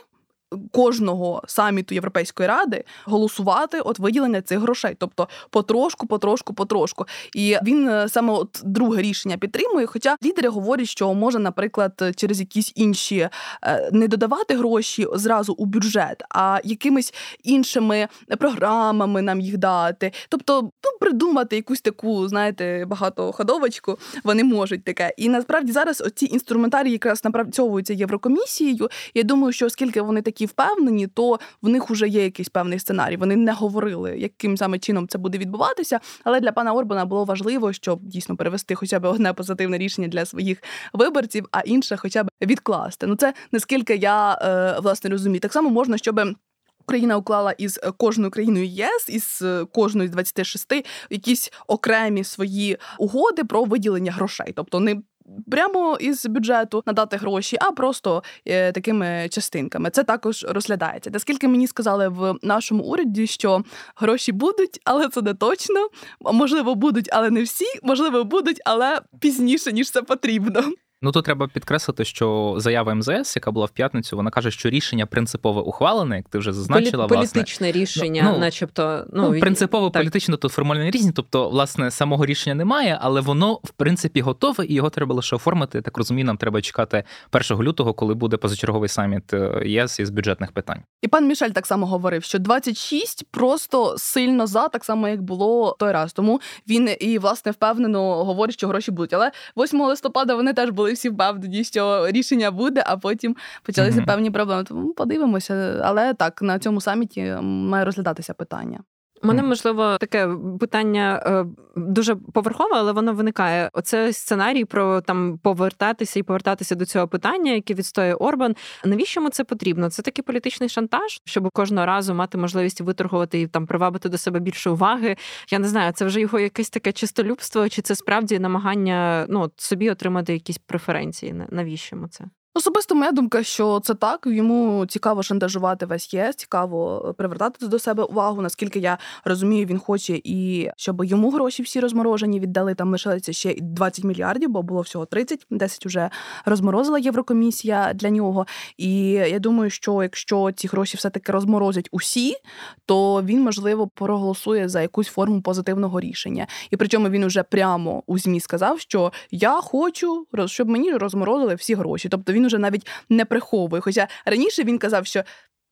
кожного саміту Європейської ради голосувати от виділення цих грошей, тобто потрошку, потрошку, потрошку. І він е, саме от друге рішення підтримує. Хоча лідери говорять, що може, наприклад, через якісь інші е, не додавати гроші зразу у бюджет, а якимись іншими програмами нам їх дати. Тобто, ну придумати якусь таку, знаєте, багатоходовочку вони можуть таке. І насправді зараз оці інструментарії якраз напрацьовуються Єврокомісією. Я думаю, що оскільки вони такі такі впевнені, то в них вже є якийсь певний сценарій. Вони не говорили, яким саме чином це буде відбуватися. Але для пана Орбана було важливо, щоб дійсно перевести хоча б одне позитивне рішення для своїх виборців, а інше, хоча б відкласти. Ну це наскільки я е, власне розумію. Так само можна, щоб. Україна уклала із кожною країною ЄС із кожною з 26 якісь окремі свої угоди про виділення грошей, тобто не прямо із бюджету надати гроші, а просто е, такими частинками. Це також розглядається. Наскільки мені сказали в нашому уряді, що гроші будуть, але це не точно. Можливо, будуть, але не всі. Можливо, будуть, але пізніше ніж це потрібно. Ну тут треба підкреслити, що заява МЗС, яка була в п'ятницю, вона каже, що рішення принципове ухвалене, як ти вже зазначила, Полі- політичне власне. рішення, ну, начебто, ну, ну принципово так. політично тут формально різні. Тобто, власне, самого рішення немає, але воно в принципі готове, і його треба лише оформити. Так розумію, нам треба чекати 1 лютого, коли буде позачерговий саміт е, ЄС із бюджетних питань. І пан Мішель так само говорив, що 26 просто сильно за, так само як було той раз. Тому він і власне впевнено говорить, що гроші будуть. Але 8 листопада вони теж були всі впевнені, що рішення буде, а потім почалися mm-hmm. певні проблеми. Тому подивимося. Але так на цьому саміті має розглядатися питання. Мене можливо таке питання е, дуже поверхове, але воно виникає. Оце сценарій про там повертатися і повертатися до цього питання, яке відстоює Орбан. Навіщо йому це потрібно? Це такий політичний шантаж, щоб кожного разу мати можливість виторгувати і там привабити до себе більше уваги. Я не знаю, це вже його якесь таке чистолюбство, чи це справді намагання ну собі отримати якісь преференції. Навіщо йому це? Особисто моя думка, що це так. Йому цікаво шантажувати весь ЄС, цікаво привертати до себе увагу. Наскільки я розумію, він хоче і щоб йому гроші всі розморожені віддали. Там лишилися ще 20 мільярдів, бо було всього 30, 10 вже розморозила Єврокомісія для нього. І я думаю, що якщо ці гроші все таки розморозять усі, то він можливо проголосує за якусь форму позитивного рішення. І при цьому він уже прямо у змі сказав, що я хочу, щоб мені розморозили всі гроші. Тобто він він уже навіть не приховує. Хоча раніше він казав, що.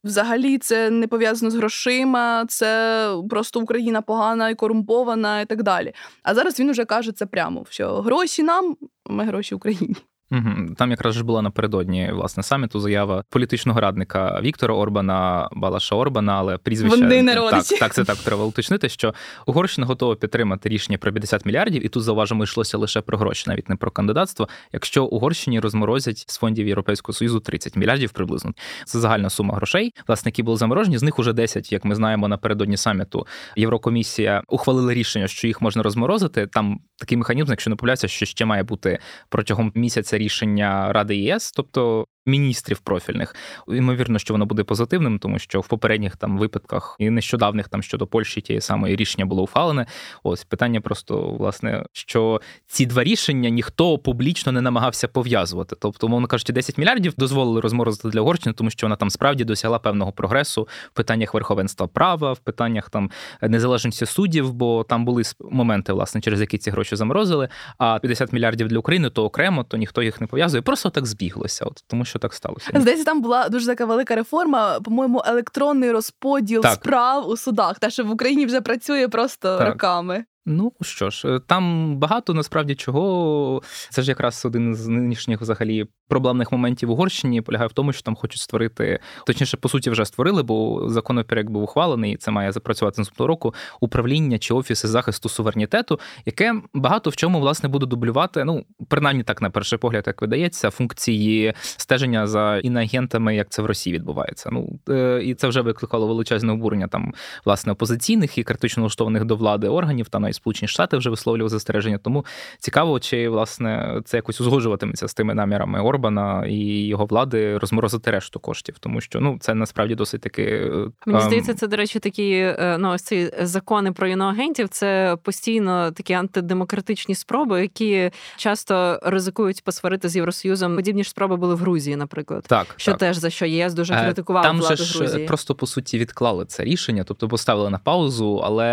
Взагалі це не пов'язано з грошима, це просто Україна погана і корумпована, і так далі. А зараз він уже каже це прямо: що гроші нам, ми гроші Україні. Угу. Там якраз ж була напередодні власне саміту заява політичного радника Віктора Орбана, Балаша Орбана, але прізвище Вони не так, так, це так треба уточнити. Що Угорщина готова підтримати рішення про 50 мільярдів, і тут зауважимо, йшлося лише про гроші, навіть не про кандидатство. Якщо Угорщині розморозять з фондів Європейського союзу 30 мільярдів приблизно. Це загальна сума грошей. Власне, які були заморожені. З них уже 10, як ми знаємо, напередодні саміту Єврокомісія ухвалила рішення, що їх можна розморозити. Там такий механізм, якщо не помиляюся, що ще має бути протягом місяця рішення Ради ЄС, тобто міністрів профільних. Ймовірно, що воно буде позитивним, тому що в попередніх там випадках і нещодавних там щодо Польщі тієї самої рішення було ухвалене. Ось питання просто власне, що ці два рішення ніхто публічно не намагався пов'язувати. Тобто, мовно кажучи, 10 мільярдів дозволили розморозити для Угорщини, тому що вона там справді досягла певного прогресу в питаннях верховенства права, в питаннях там незалежності суддів, бо там були моменти, власне, через які ці гроші заморозили. А 50 мільярдів для України то окремо, то ніхто їх не пов'язує. Просто так збіглося. От тому що так сталося. Здається, там була дуже така велика реформа. По-моєму, електронний розподіл так. справ у судах, та що в Україні вже працює просто так. роками. Ну що ж, е, там багато насправді чого. Це ж якраз один з нинішніх взагалі проблемних моментів в Угорщині полягає в тому, що там хочуть створити, точніше, по суті, вже створили, бо законопроект був ухвалений, і це має запрацювати наступного року управління чи офіси захисту суверенітету, яке багато в чому власне буде дублювати. Ну, принаймні так на перший погляд, як видається, функції стеження за іноагентами, як це в Росії відбувається. Ну е, і це вже викликало величезне обурення там власне опозиційних і критично налаштованих до влади органів та навіть Сполучені Штати вже висловлювали застереження. Тому цікаво, чи власне це якось узгоджуватиметься з тими намірами Орбана і його влади розморозити решту коштів, тому що ну це насправді досить таки е, мені ем... здається. Це до речі, такі е, ну ось ці закони про іноагентів. Це постійно такі антидемократичні спроби, які часто ризикують посварити з євросоюзом. Подібні ж спроби були в Грузії, наприклад, так що так. теж за що ЄС дуже е, критикував Там владу же ж Грузії. просто по суті відклали це рішення, тобто поставили на паузу, але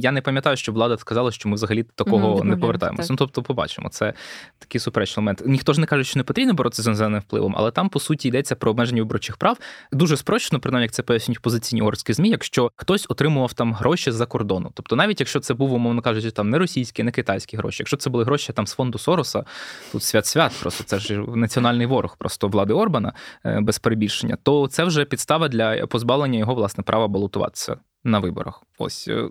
я не пам'ятаю, що влада сказала, що ми взагалі такого mm, не повертаємося. Ну тобто, побачимо. Це такий суперечний момент. Ніхто ж не каже, що не потрібно боротися з іноземним впливом, але там по суті йдеться про обмеження виборчих прав. Дуже спрощено, принаймні, як це пояснюють позиційні угорські змі, якщо хтось отримував там гроші з-за кордону. Тобто, навіть якщо це був, умовно кажучи, там не російські, не китайські гроші, якщо це були гроші там з фонду Сороса, тут свят-свят, просто це ж національний ворог, просто влади Орбана е, без перебільшення, то це вже підстава для позбавлення його власне права балотуватися на виборах. Ось е,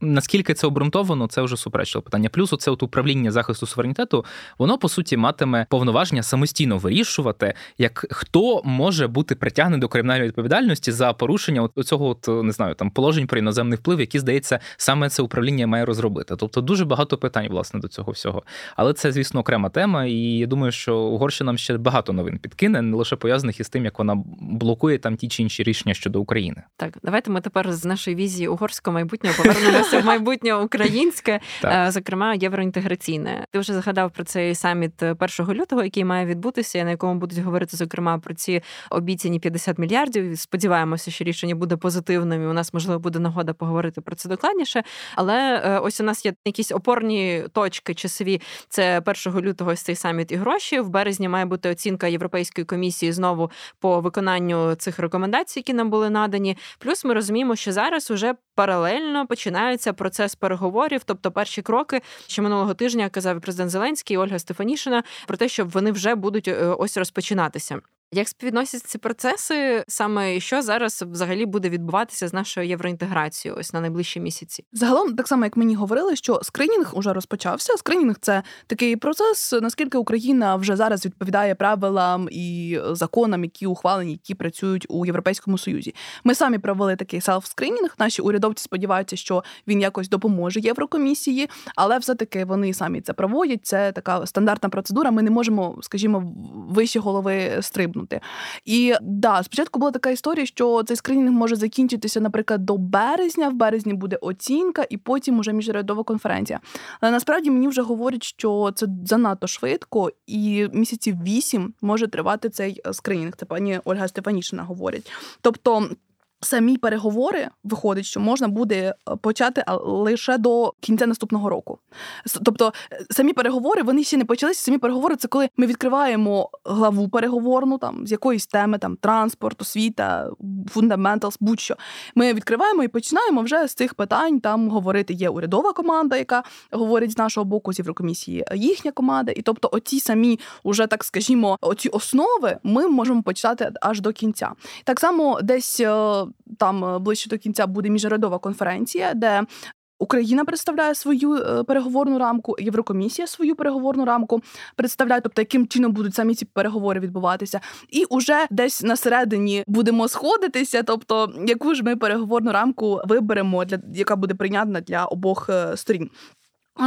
Наскільки це обґрунтовано, це вже суперечливе питання. Плюс оце от управління захисту суверенітету, воно по суті матиме повноваження самостійно вирішувати, як хто може бути притягнений до кримінальної відповідальності за порушення цього от не знаю там положень про іноземний вплив, які здається саме це управління має розробити. Тобто дуже багато питань власне до цього всього. Але це, звісно, окрема тема. І я думаю, що Угорщина нам ще багато новин підкине, не лише пов'язаних із тим, як вона блокує там ті чи інші рішення щодо України. Так, давайте ми тепер з нашої візії угорського майбутнього повернемося це майбутнє українське, е, зокрема євроінтеграційне. Ти вже згадав про цей саміт 1 лютого, який має відбутися, на якому будуть говорити зокрема про ці обіцяні 50 мільярдів. Сподіваємося, що рішення буде позитивним. і У нас можливо буде нагода поговорити про це докладніше. Але е, ось у нас є якісь опорні точки часові. Це 1 лютого ось цей саміт і гроші. В березні має бути оцінка Європейської комісії знову по виконанню цих рекомендацій, які нам були надані. Плюс ми розуміємо, що зараз уже паралельно починається процес переговорів, тобто перші кроки, що минулого тижня казав президент Зеленський і Ольга Стефанішина про те, що вони вже будуть е, ось розпочинатися. Як співвідносяться ці процеси, саме що зараз взагалі буде відбуватися з нашою євроінтеграцією ось на найближчі місяці? Загалом, так само як мені говорили, що скринінг уже розпочався. Скринінг це такий процес, наскільки Україна вже зараз відповідає правилам і законам, які ухвалені, які працюють у Європейському Союзі. Ми самі провели такий селф-скринінг. Наші урядовці сподіваються, що він якось допоможе Єврокомісії, але все-таки вони самі це проводять. Це така стандартна процедура. Ми не можемо, скажімо, вище голови стрибнути. І да, спочатку була така історія, що цей скринінг може закінчитися, наприклад, до березня. В березні буде оцінка, і потім уже міжрядова конференція. Але насправді мені вже говорять, що це занадто швидко, і місяців вісім може тривати цей скринінг. Це пані Ольга Стефанішина говорить. Тобто. Самі переговори виходить, що можна буде е, почати лише до кінця наступного року. Тобто, е, самі переговори вони ще не почалися. Самі переговори це коли ми відкриваємо главу переговорну там з якоїсь теми, там транспорт, освіта, фундаменталс, будь-що. Ми відкриваємо і починаємо вже з цих питань там говорити. Є урядова команда, яка говорить з нашого боку з Єврокомісії, їхня команда. І тобто, оці самі, уже так скажімо, оці основи ми можемо почати аж до кінця. Так само десь. Там е, ближче до кінця буде міжнародова конференція, де Україна представляє свою е, переговорну рамку, Єврокомісія свою переговорну рамку представляє, тобто яким чином будуть самі ці переговори відбуватися, і уже десь на середині будемо сходитися. Тобто, яку ж ми переговорну рамку виберемо для яка буде прийнятна для обох е, сторін.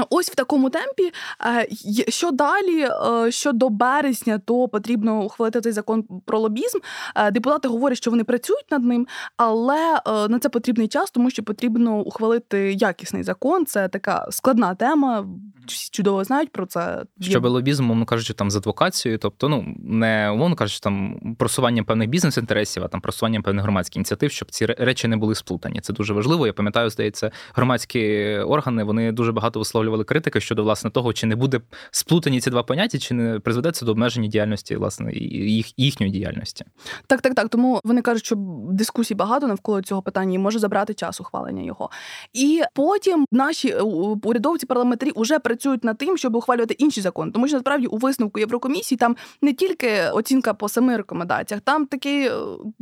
Ось в такому темпі. Е, що далі? Е, що до березня, то потрібно ухвалити цей закон про лобізм. Е, депутати говорять, що вони працюють над ним, але на це потрібний час, тому що потрібно ухвалити якісний закон. Це така складна тема. Всі чудово знають про це. Щоб лобізм, мовно кажучи, там з адвокацією, тобто, ну не умовно кажучи, там просування певних бізнес-інтересів, а там просування певних громадських ініціатив, щоб ці речі не були сплутані. Це дуже важливо. Я пам'ятаю, здається, громадські органи вони дуже багато висловлювали критики щодо власне того, чи не буде сплутані ці два поняття, чи не призведе це до обмеження діяльності, власне, їх їхньої діяльності. Так, так, так. Тому вони кажуть, що дискусій багато навколо цього питання і може забрати час ухвалення його. І потім наші урядовці парламентарі вже працюють над тим, щоб ухвалювати інші закони. Тому що насправді у висновку Єврокомісії там не тільки оцінка по семи рекомендаціях, там такий е,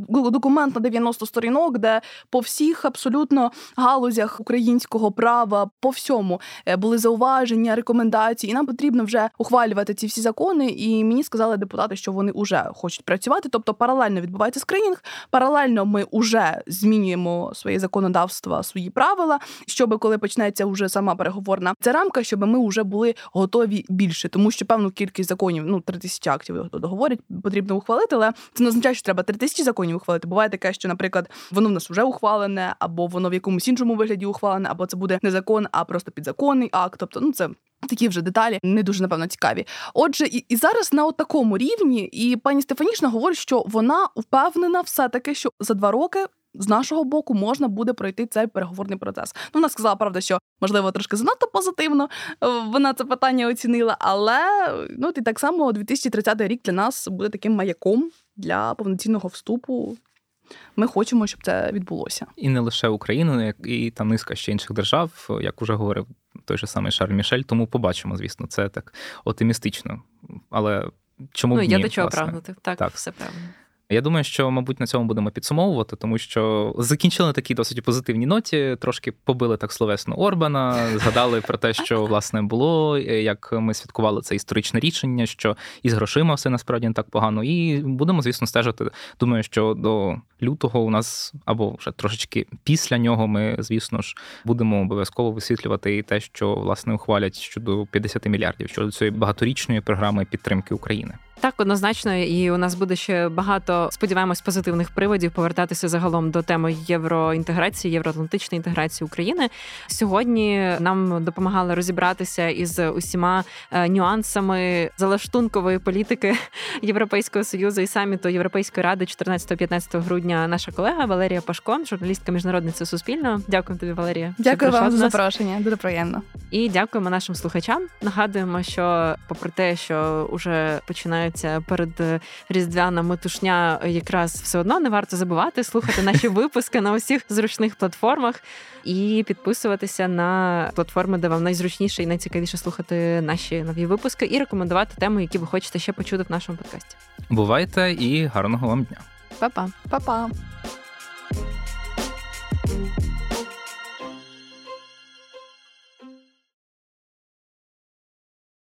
документ на 90 сторінок, де по всіх абсолютно галузях українського права по всьому е, були зауваження, рекомендації, і нам потрібно вже ухвалювати ці всі закони. І мені сказали депутати, що вони вже хочуть працювати. Тобто, паралельно відбувається скринінг, паралельно ми вже змінюємо своє законодавство, свої правила, щоб коли почнеться вже сама переговорна ця рамка, щоб ми вже були готові більше, тому що певну кількість законів, ну 3 тисячі актів договорять, потрібно ухвалити, але це не означає, що треба 3 тисячі законів ухвалити. Буває таке, що, наприклад, воно в нас вже ухвалене, або воно в якомусь іншому вигляді ухвалене, або це буде не закон, а просто підзаконний акт. Тобто, ну це. Такі вже деталі не дуже напевно цікаві. Отже, і і зараз на такому рівні, і пані Стефанішна говорить, що вона впевнена, все таки, що за два роки з нашого боку можна буде пройти цей переговорний процес. Ну, вона сказала правда, що можливо трошки занадто позитивно е, вона це питання оцінила, але ну і так само 2030 рік для нас буде таким маяком для повноцінного вступу ми хочемо, щоб це відбулося. І не лише Україна, як і там низка ще інших держав, як уже говорив той же самий Шарль Мішель. Тому побачимо, звісно, це так оптимістично. Але чому ну, б ні, я до чого власне? прагнути? Так, так, все правильно. Я думаю, що, мабуть, на цьому будемо підсумовувати, тому що закінчили на такій досить позитивній ноті, трошки побили так словесно Орбана, згадали про те, що власне було, як ми святкували це історичне рішення, що із грошима все насправді не так погано. І будемо, звісно, стежити. Думаю, що до лютого у нас або вже трошечки після нього ми, звісно ж, будемо обов'язково висвітлювати і те, що власне ухвалять щодо 50 мільярдів щодо цієї багаторічної програми підтримки України. Так, однозначно, і у нас буде ще багато, сподіваємось, позитивних приводів повертатися загалом до теми євроінтеграції, євроатлантичної інтеграції України. Сьогодні нам допомагали розібратися із усіма е, нюансами залаштункової політики Європейського союзу і саміту Європейської ради 14-15 грудня. Наша колега Валерія Пашко, журналістка міжнародниця Суспільного. Дякую тобі, Валерія. Дякую вам за запрошення. Дуже приємно. І дякуємо нашим слухачам. Нагадуємо, що попри те, що вже починається перед різдвяна метушня, якраз все одно не варто забувати слухати наші випуски на усіх зручних платформах і підписуватися на платформи, де вам найзручніше і найцікавіше слухати наші нові випуски, і рекомендувати теми, які ви хочете ще почути в нашому подкасті. Бувайте і гарного вам дня. Па-па. Па-па.